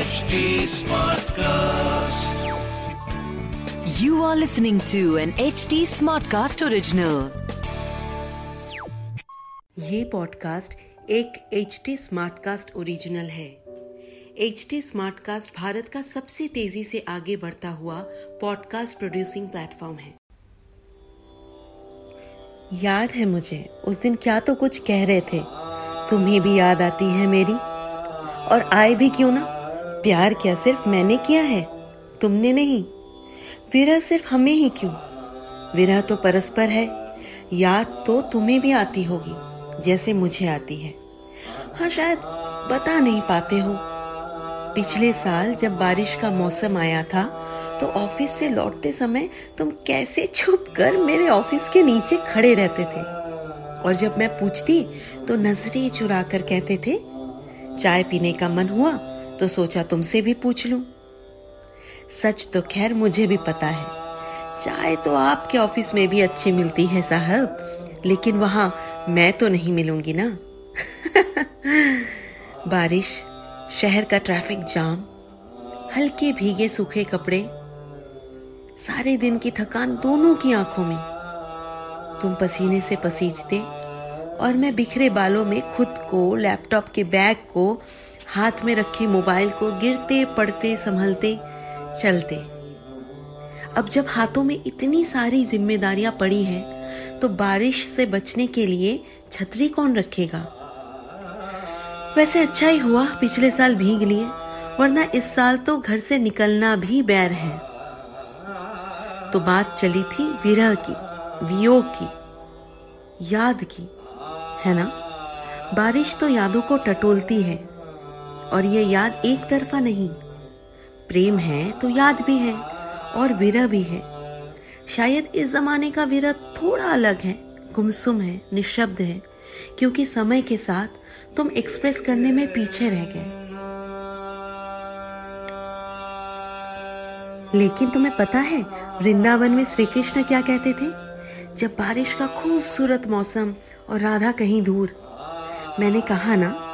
HD Smartcast. You are listening to an HD Smartcast original. ये podcast एक H T Smartcast original है। H T Smartcast Bharat का सबसे तेज़ी से आगे बढ़ता हुआ पॉडकास्ट प्रोड्यूसिंग प्लेटफॉर्म है। याद है मुझे उस दिन क्या तो कुछ कह रहे थे? तुम्हें भी याद आती है मेरी? और आए भी क्यों ना? प्यार क्या सिर्फ़ मैंने किया है? तुमने नहीं। विरह सिर्फ़ हमें ही क्यों? विरह तो परस्पर है। याद तो तुम्हें भी आती होगी, जैसे मुझे आती है। हाँ शायद बता नहीं पाते हो। पिछले साल जब बारिश का मौसम आया था तो ऑफ़िस से लौटते समय तुम कैसे छुप कर मेरे ऑफ़िस के नीचे खड़े रहते थे? और जब मैं पूछती तो नज़रें चुरा कर कहते थे, चाय पीने का मन हुआ तो सोचा तुमसे भी पूछ लूँ। सच तो खैर मुझे भी पता है। चाय तो आपके ऑफ़िस में भी अच्छी मिलती है साहब, लेकिन वहाँ मैं तो नहीं मिलूँगी ना। बारिश, शहर का ट्रैफ़िक जाम, हल्के भीगे सूखे कपड़े, सारे दिन की थकान दोनों की आँखों में। तुम पसीने से पसीजते और मैं बिखरे बालों में खुद को, लैपटॉप के बैग को हाथ में रखे मोबाइल को गिरते, पड़ते, संभलते, चलते। अब जब हाथों में इतनी सारी जिम्मेदारियाँ पड़ी हैं तो बारिश से बचने के लिए छतरी कौन रखेगा? वैसे अच्छा ही हुआ पिछले साल भीग लिए, वरना इस साल तो घर से निकलना भी बैर है। तो बात चली थी विरह की, वियोग की, याद की, है ना? बारिश तो यादों को टटोलती है। और ये याद एक तरफा नहीं। प्रेम है तो याद भी है और विरह भी है। शायद इस जमाने का विरह थोड़ा अलग है, गुमसुम है, निशब्द है, क्योंकि समय के साथ तुम एक्सप्रेस करने में पीछे रह गए। लेकिन तुम्हें पता है, वृंदावन में श्री कृष्ण क्या कहते थे? जब बारिश का खूबसूरत मौसम और राधा कहीं दूर, मैंने कहा ना,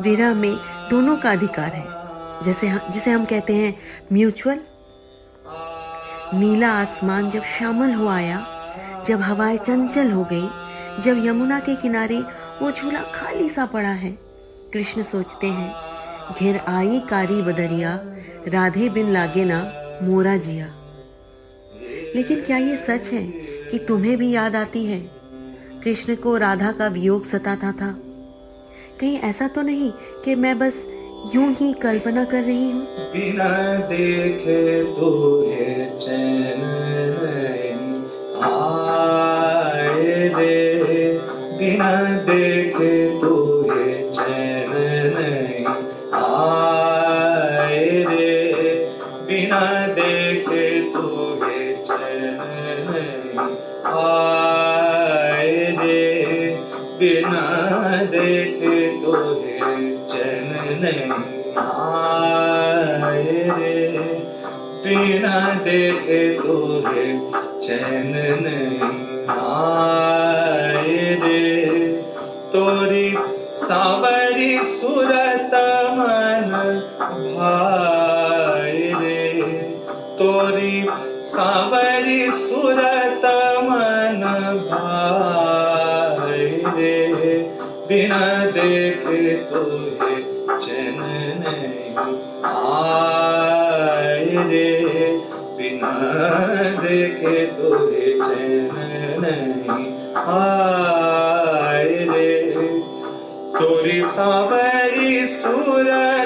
विरह में दोनों का अधिकार है। जैसे जिसे हम कहते हैं म्यूचुअल। नीला आसमान जब श्यामल हो आया, जब हवाएँ चंचल हो गई, जब यमुना के किनारे वो झूला खाली सा पड़ा है, कृष्ण सोचते हैं, घिर आई कारी बदरिया, राधे बिन लागे ना मोरा जिया। लेकिन क्या ये सच है कि तुम्हें भी याद आती है? कृष्ण को राधा का वियोग सताता था। कहीं ऐसा तो नहीं कि मैं बस यूँ ही कल्पना कर रही हूँ? बिना देखे तो ये चैन आए रे। बिना देखे तो ये चैन आए रे। बिना देखे तो ये चैन आए रे। बिना देखे आए रे बिना देखे तो ये चैन नहीं आए रे। बिना देखे तो ये चैन नहीं आए रे। तोरी सावरी सूरत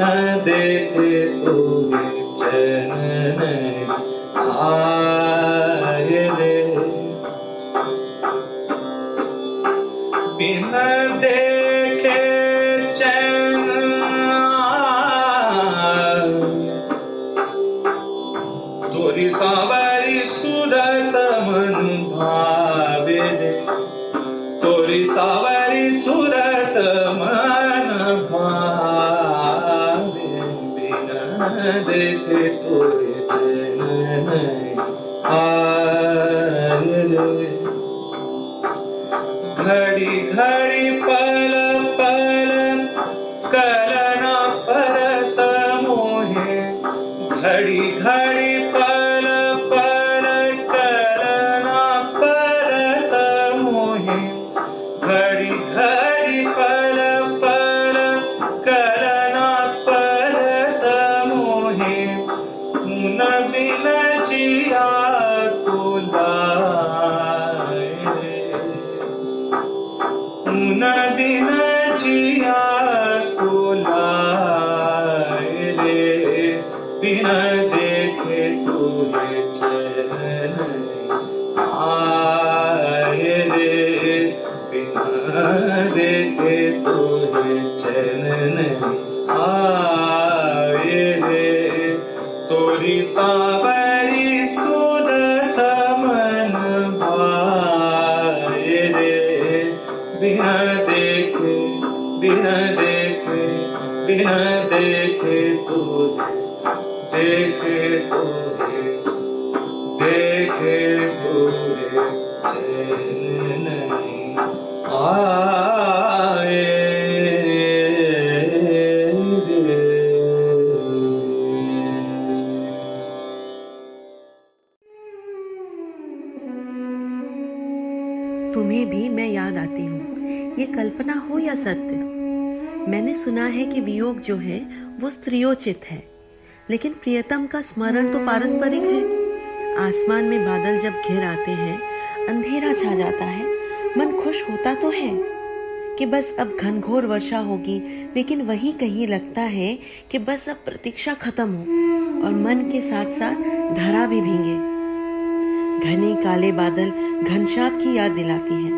न देखे तू जनन आ जो है, वो स्त्रियोचित है। लेकिन प्रियतम का स्मरण तो पारस्परिक है। आसमान में बादल जब घिर आते हैं, अंधेरा छा जाता है। मन खुश होता तो है कि बस अब घनघोर वर्षा होगी, लेकिन वहीं कहीं लगता है कि बस अब प्रतीक्षा खत्म हो और मन के साथ साथ धरा भी भींगे। घने काले बादल घनश्याम की याद दिलाती है,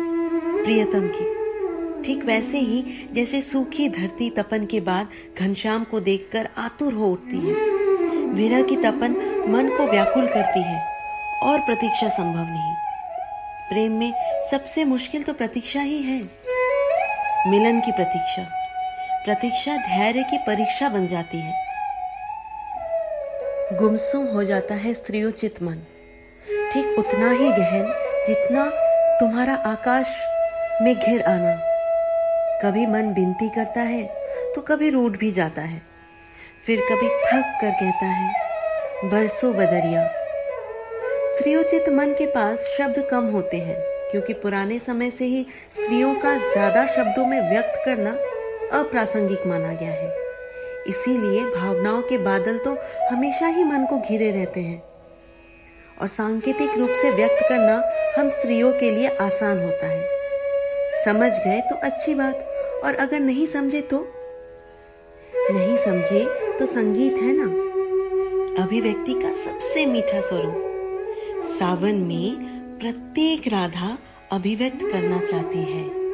प्रियतम की। ठीक वैसे ही जैसे सूखी धरती तपन के बाद घनश्याम को देखकर आतुर हो उठती है। विरह की तपन मन को व्याकुल करती है, और प्रतीक्षा संभव नहीं। प्रेम में सबसे मुश्किल तो प्रतीक्षा ही है। मिलन की प्रतीक्षा। प्रतीक्षा धैर्य की परीक्षा बन जाती है। गुमसुम हो जाता है स्त्रियोचित मन। ठीक उतना ही गहन जितना तुम्हारा आकाश में घिर आना। कभी मन विनती करता है तो कभी रूठ भी जाता है। फिर कभी थक कर कहता है, बरसों बदरिया। स्त्रियोचित मन के पास शब्द कम होते हैं, क्योंकि पुराने समय से ही स्त्रियों का ज़्यादा शब्दों में व्यक्त करना अप्रासंगिक माना गया है। इसीलिए भावनाओं के बादल तो हमेशा ही मन को घिरे रहते हैं। और सांकेतिक रूप से व्यक्त करना हम स्त्रियों के लिए आसान होता है। समझ गए तो अच्छी बात। और अगर नहीं समझे तो? नहीं समझे तो संगीत है ना? अभिव्यक्ति का सबसे मीठा स्वरूप। सावन में प्रत्येक राधा अभिव्यक्त करना चाहती है।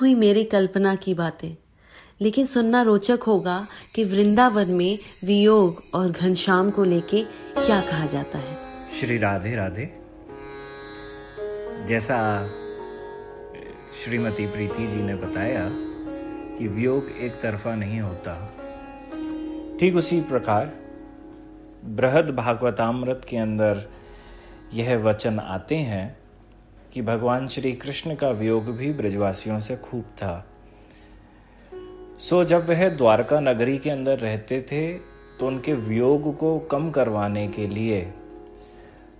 हुई मेरी कल्पना की बातें। लेकिन सुनना रोचक होगा कि वृंदावन में वियोग और घनश्याम को लेके क्या कहा जाता है। श्री राधे राधे। जैसा श्रीमती प्रीति जी ने बताया कि वियोग एक तरफा नहीं होता। ठीक उसी प्रकार बृहद भागवतामृत के अंदर यह वचन आते हैं कि भगवान श्री कृष्ण का वियोग भी ब्रजवासियों से खूब था। सो जब वह द्वारका नगरी के अंदर रहते थे तो उनके वियोग को कम करवाने के लिए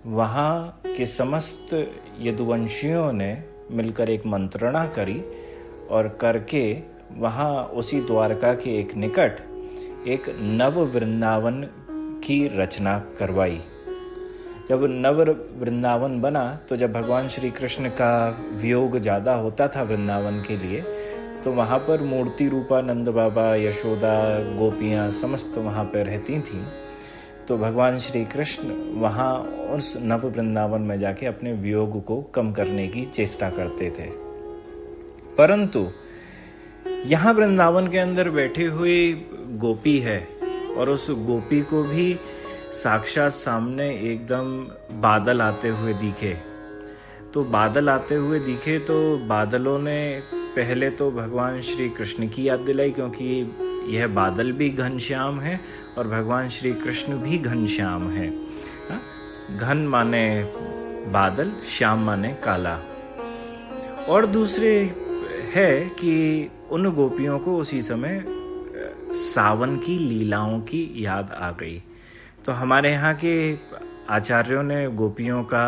वहाँ के समस्त यदुवंशियों ने मिलकर एक मंत्रणा करी और करके वहाँ उसी द्वारका के एक निकट एक नव वृंदावन की रचना करवाई। जब नवर वृंदावन बना तो जब भगवान श्री कृष्ण का वियोग ज़्यादा होता था वृंदावन के लिए तो वहाँ पर मूर्ति रूपा नंद बाबा, यशोदा, गोपियाँ समस्त वहाँ पर रहती थीं। तो भगवान श्री कृष्ण वहाँ उस नव वृंदावन में जाके अपने वियोग को कम करने की चेष्टा करते थे। परंतु यहाँ वृंदावन के अंदर बैठी हुई गोपी है, और उस गोपी को भी साक्षात सामने एकदम बादल आते हुए दिखे। तो बादल आते हुए दिखे तो बादलों ने पहले तो भगवान श्री कृष्ण की याद दिलाई क्योंकि यह बादल भी घनश्याम है और भगवान श्री कृष्ण भी घनश्याम है। हाँ? घन माने बादल, श्याम माने काला। और दूसरे है कि उन गोपियों को उसी समय सावन की लीलाओं की याद आ गई। तो हमारे यहाँ के आचार्यों ने गोपियों का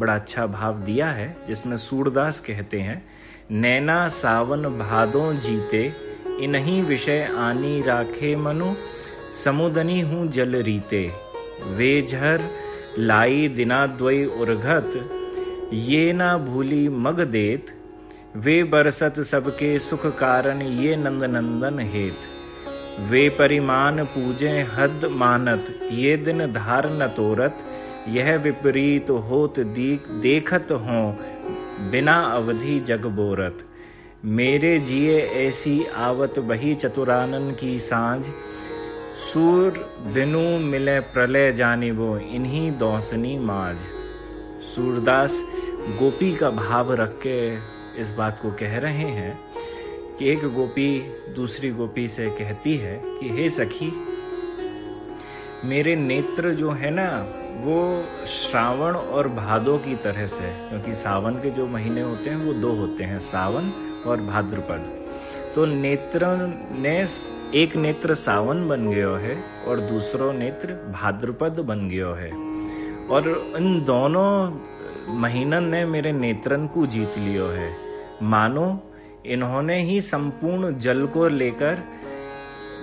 बड़ा अच्छा भाव दिया है, जिसमें सूरदास कहते हैं, नैना सावन भादों जीते, इन्हीं विषय आनी राखे मनु, समुदनी हूँ जल रीते। वे झर लाई दिना द्वय उर्घत, ये ना भूली मग देत। वे बरसत सबके सुख कारण, ये नंद नंदन हेत। वे परिमान पूजे हद मानत, ये दिन धार न तोरत, यह विपरीत होत दीक देखत हो, बिना अवधि जग बोरत। मेरे जिए ऐसी आवत बही चतुरानन की साँझ, सूर बिनु मिले प्रलय जानिबो, इन्हीं दौसनी माज सूरदास, गोपी का भाव रख के इस बात को कह रहे हैं कि एक गोपी दूसरी गोपी से कहती है कि, हे सखी, मेरे नेत्र जो है ना, वो श्रावण और भादो की तरह से क्योंकि सावन के जो महीने होते हैं, वो दो होते हैं, सावन और भाद्रपद। तो नेत्र ने एक नेत्र सावन बन गयो है और दूसरो नेत्र भाद्रपद बन गयो है। और इन दोनों महीनन ने मेरे नेत्रन को जीत लियो है। मानो इन्होंने ही संपूर्ण जल को लेकर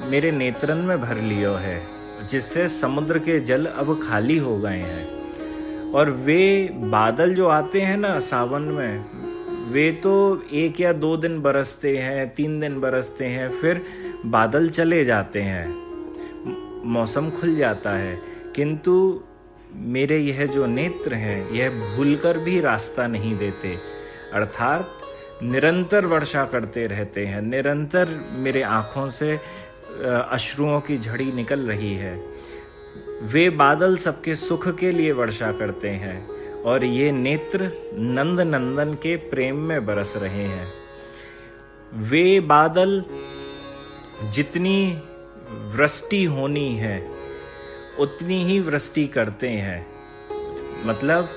मेरे नेत्रन में भर लियो है, जिससे समुद्र के जल अब खाली हो गए हैं। और वे बादल जो आते हैं ना सावन में, वे तो एक या दो दिन बरसते हैं, तीन दिन बरसते हैं, फिर बादल चले जाते हैं। मौसम खुल जाता है। किंतु मेरे यह जो नेत्र हैं, यह भूलकर भी रास्ता नहीं देते। अर्थात निरंतर वर्षा करते रहते हैं, निरंतर मेरे आँखों से अश्रुओं की झड़ी निकल रही है। वे बादल सबके सुख के लिए वर्षा करते हैं और ये नेत्र नंद नंदन के प्रेम में बरस रहे हैं। वे बादल जितनी वृष्टि होनी है, उतनी ही वृष्टि करते हैं। मतलब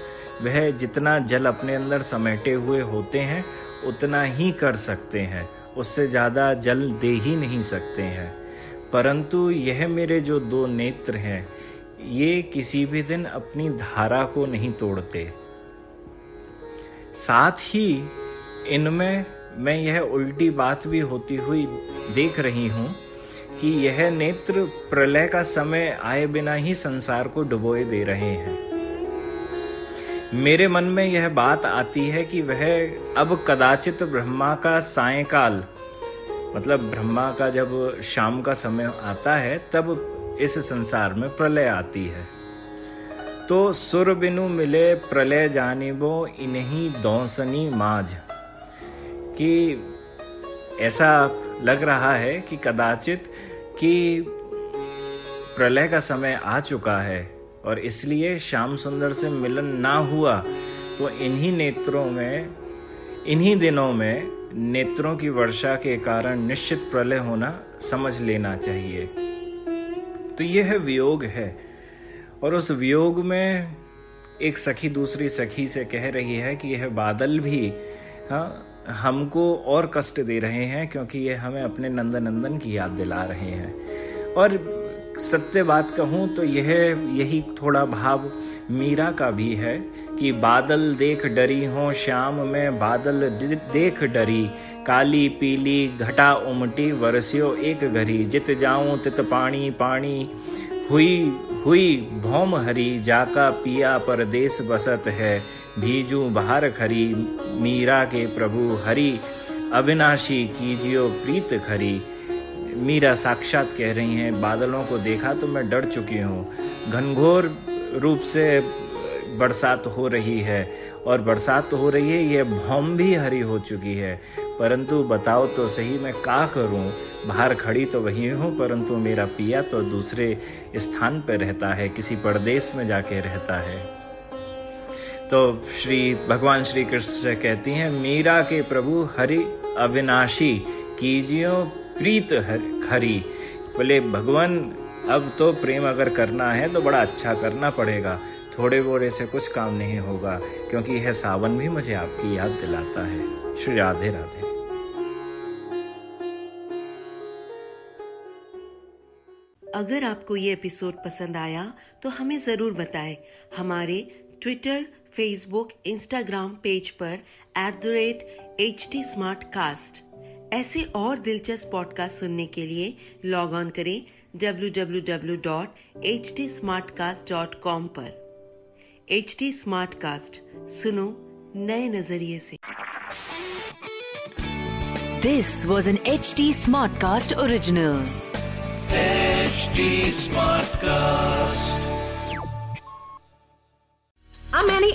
वह जितना जल अपने अंदर समेटे हुए होते हैं उतना ही कर सकते हैं, उससे ज़्यादा जल दे ही नहीं सकते हैं। परंतु यह मेरे जो दो नेत्र हैं, ये किसी भी दिन अपनी धारा को नहीं तोड़ते। साथ ही इनमें मैं यह उल्टी बात भी होती हुई देख रही हूँ कि यह नेत्र प्रलय का समय आए बिना ही संसार को डुबोए दे रहे हैं। मेरे मन में यह बात आती है कि वह अब कदाचित ब्रह्मा का सायकाल मतलब ब्रह्मा का जब शाम का समय आता है, तब इस संसार में प्रलय आती है। तो सुर बिनु मिले प्रलय जानिबो इन्हीं दौसनी माज कि ऐसा लग रहा है कि कदाचित कि प्रलय का समय आ चुका है। और इसलिए श्याम सुंदर से मिलन ना हुआ तो इन्हीं नेत्रों में, इन्हीं दिनों में नेत्रों की वर्षा के कारण निश्चित प्रलय होना समझ लेना चाहिए। तो यह वियोग है। और उस वियोग में एक सखी दूसरी सखी से कह रही है कि यह बादल भी हाँ हमको और कष्ट दे रहे हैं क्योंकि ये हमें अपने नंदन नंदन की याद दिला रहे हैं। और सत्य बात कहूँ तो यह, यही थोड़ा भाव मीरा का भी है कि बादल देख डरी हो श्याम में, बादल देख डरी। काली पीली घटा उमटी, वरसियो एक घरी जित जाऊँ तित पानी पानी हुई हुई भौम हरी, जाका पिया परदेश बसत है। भीजू बाहर खरी, मीरा के प्रभु हरि। अविनाशी कीजियो प्रीत खरी। मीरा साक्षात कह रही हैं, बादलों को देखा तो मैं डर चुकी हूँ। घनघोर रूप से बरसात हो रही है और बरसात हो रही है, ये भौम भी हरी हो चुकी है। परंतु बताओ तो सही मैं का करूँ? बाहर खड़ी तो वही हूँ, परंतु मेरा पिया तो दूसरे स्थान पर रहता है, किसी परदेश में जाके रहता है। तो श्री, भगवान श्री कृष्ण कहती हैं, मीरा के प्रभु हरि अविनाशी, कीजियो प्रीत हरि बोले, भगवान, अब तो प्रेम अगर करना है तो बड़ा अच्छा करना पड़ेगा। थोड़े बोड़े से कुछ काम नहीं होगा, क्योंकि यह सावन भी मुझे आपकी याद दिलाता है। श्री राधे राधे। अगर आपको ये एपिसोड पसंद आया तो हमें ज़रूर बताएँ। हमारे ट्विटर, फेसबुक, इंस्टाग्राम पेज पर at the rate H T ऐसे और दिलचस्प पॉडकास्ट सुनने के लिए लॉग ऑन करें www.htsmartcast.com पर। एच टी सुनो नए नज़रिए से। This was an H T Smartcast original HD Smartcast. I'm